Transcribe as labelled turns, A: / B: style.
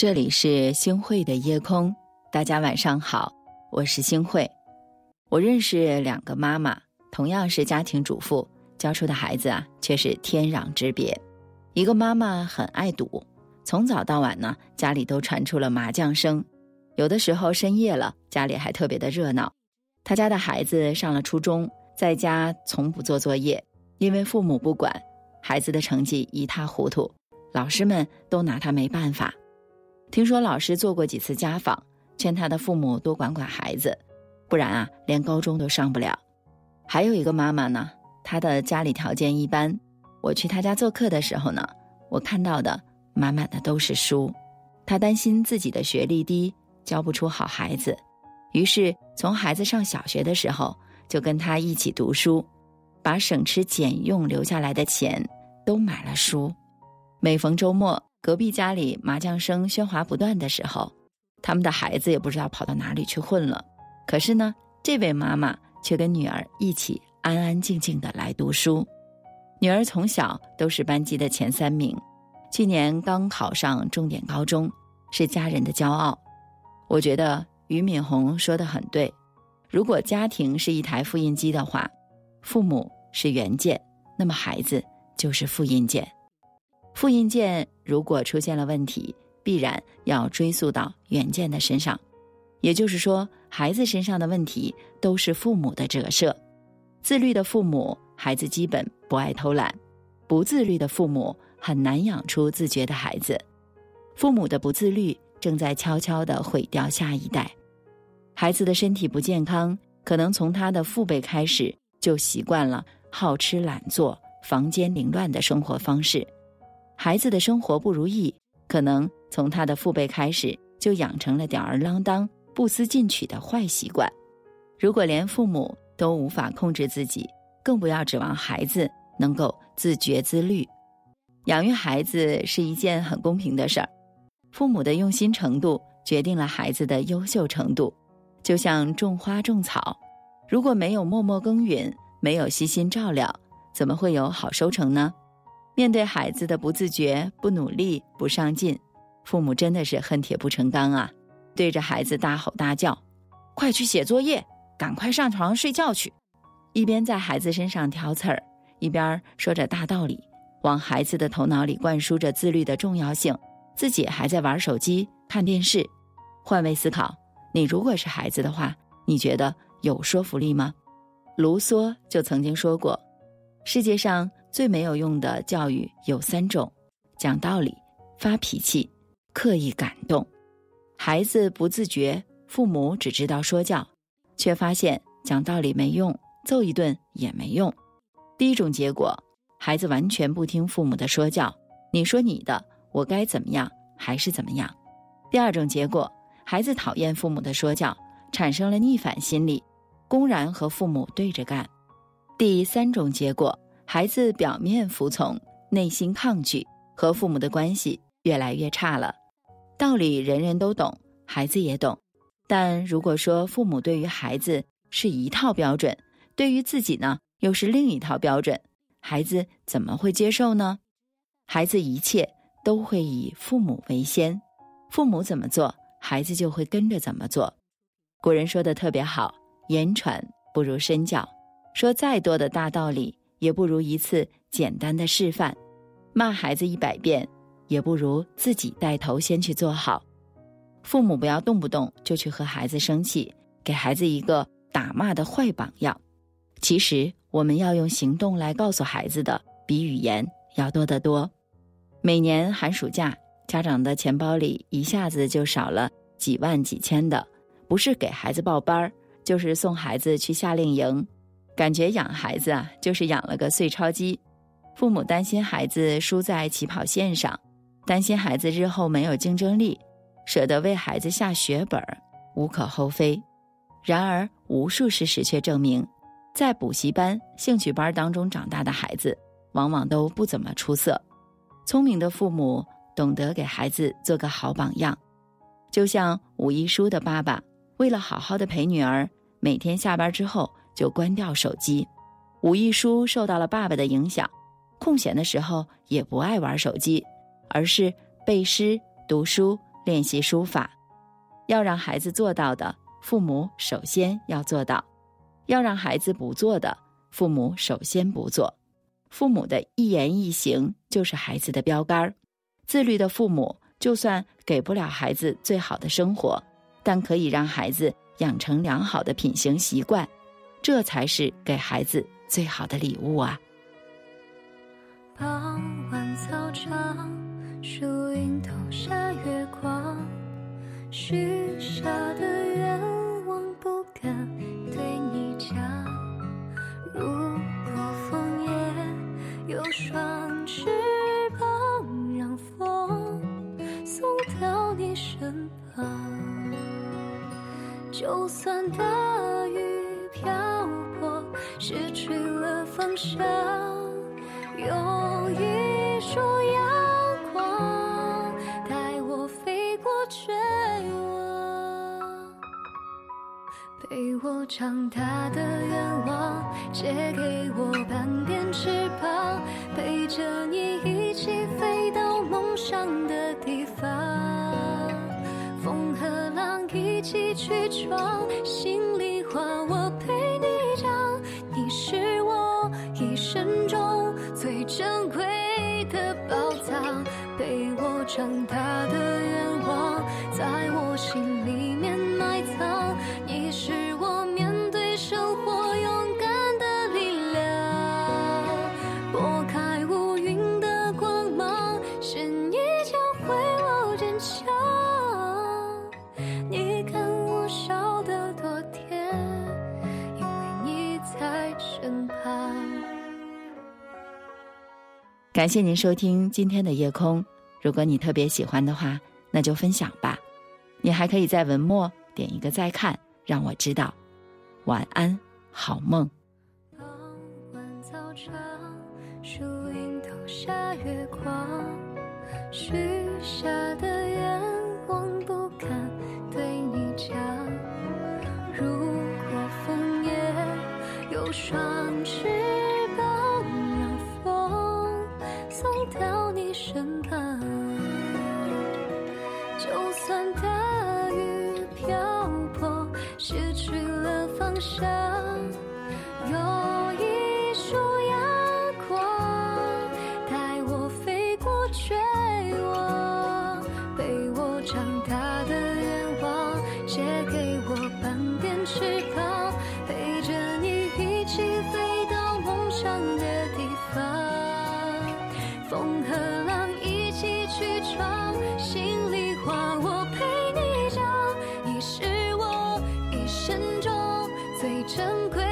A: 这里是星汇的夜空，大家晚上好，我是星汇。我认识两个妈妈，同样是家庭主妇，教出的孩子啊却是天壤之别。一个妈妈很爱赌，从早到晚呢，家里都传出了麻将声，有的时候深夜了，家里还特别的热闹。他家的孩子上了初中，在家从不做作业，因为父母不管，孩子的成绩一塌糊涂，老师们都拿他没办法。听说老师做过几次家访，劝他的父母多管管孩子，不然啊，连高中都上不了。还有一个妈妈呢，她的家里条件一般，我去她家做客的时候呢，我看到的满满的都是书。她担心自己的学历低，教不出好孩子，于是从孩子上小学的时候，就跟他一起读书，把省吃俭用留下来的钱都买了书。每逢周末。隔壁家里麻将声喧哗不断的时候，他们的孩子也不知道跑到哪里去混了。可是呢，这位妈妈却跟女儿一起安安静静的来读书。女儿从小都是班级的前三名，去年刚考上重点高中，是家人的骄傲。我觉得俞敏洪说的很对：如果家庭是一台复印机的话，父母是原件，那么孩子就是复印件。复印件如果出现了问题，必然要追溯到原件的身上，也就是说，孩子身上的问题都是父母的折射。自律的父母，孩子基本不爱偷懒；不自律的父母，很难养出自觉的孩子。父母的不自律，正在悄悄地毁掉下一代。孩子的身体不健康，可能从他的父辈开始就习惯了好吃懒做、房间凌乱的生活方式。孩子的生活不如意，可能从他的父辈开始就养成了吊儿郎当、不思进取的坏习惯。如果连父母都无法控制自己，更不要指望孩子能够自觉自律。养育孩子是一件很公平的事儿，父母的用心程度决定了孩子的优秀程度。就像种花种草，如果没有默默耕耘，没有悉心照料，怎么会有好收成呢？面对孩子的不自觉、不努力、不上进，父母真的是恨铁不成钢啊！对着孩子大吼大叫：“快去写作业，赶快上床睡觉去！”一边在孩子身上挑刺儿，一边说着大道理，往孩子的头脑里灌输着自律的重要性，自己还在玩手机、看电视。换位思考，你如果是孩子的话，你觉得有说服力吗？卢梭就曾经说过：“世界上。”最没有用的教育有三种：讲道理、发脾气、刻意感动。孩子不自觉，父母只知道说教，却发现讲道理没用，揍一顿也没用。第一种结果，孩子完全不听父母的说教，你说你的，我该怎么样还是怎么样。第二种结果，孩子讨厌父母的说教，产生了逆反心理，公然和父母对着干。第三种结果。孩子表面服从，内心抗拒，和父母的关系越来越差了。道理人人都懂，孩子也懂，但如果说父母对于孩子是一套标准，对于自己呢又是另一套标准，孩子怎么会接受呢？孩子一切都会以父母为先，父母怎么做，孩子就会跟着怎么做。古人说的特别好：“言传不如身教。”说再多的大道理。也不如一次简单的示范，骂孩子一百遍，也不如自己带头先去做好。父母不要动不动就去和孩子生气，给孩子一个打骂的坏榜样。其实我们要用行动来告诉孩子的，比语言要多得多。每年寒暑假，家长的钱包里一下子就少了几万几千的，不是给孩子报班儿，就是送孩子去夏令营。感觉养孩子啊，就是养了个碎钞机。父母担心孩子输在起跑线上，担心孩子日后没有竞争力，舍得为孩子下血本，无可厚非。然而，无数事实却证明，在补习班、兴趣班当中长大的孩子，往往都不怎么出色。聪明的父母懂得给孩子做个好榜样，就像武一书的爸爸，为了好好的陪女儿，每天下班之后。就关掉手机，武艺书受到了爸爸的影响，空闲的时候也不爱玩手机，而是背诗、读书、练习书法。要让孩子做到的，父母首先要做到；要让孩子不做的，父母首先不做。父母的一言一行就是孩子的标杆。自律的父母，就算给不了孩子最好的生活，但可以让孩子养成良好的品行习惯，这才是给孩子最好的礼物啊！
B: 傍晚操场，树荫投下月光，许下的愿望不敢对你讲。如果枫叶有双翅膀，让风送到你身旁。就算大雨瓢泼，失去了方向，有一束阳光带我飞过绝望。陪我长大的愿望，借给我半边翅膀，陪着你一起飞到梦想的地方。风和浪一起去闯，心里话我陪珍贵的宝藏，陪我长大的
A: 感谢您收听今天的夜空。如果你特别喜欢的话，那就分享吧。你还可以在文末点一个再看，让我知道。晚安，好梦。
B: 傍晚操场，树荫投下月光，许下的愿望不算大雨瓢泼，失去了方向，有一束阳光带我飞过绝望，陪我长大的愿望，借给我半边翅膀，陪着你一起飞到梦想的地方。风和浪一起去闯。心我陪你讲你是我一生中最珍贵。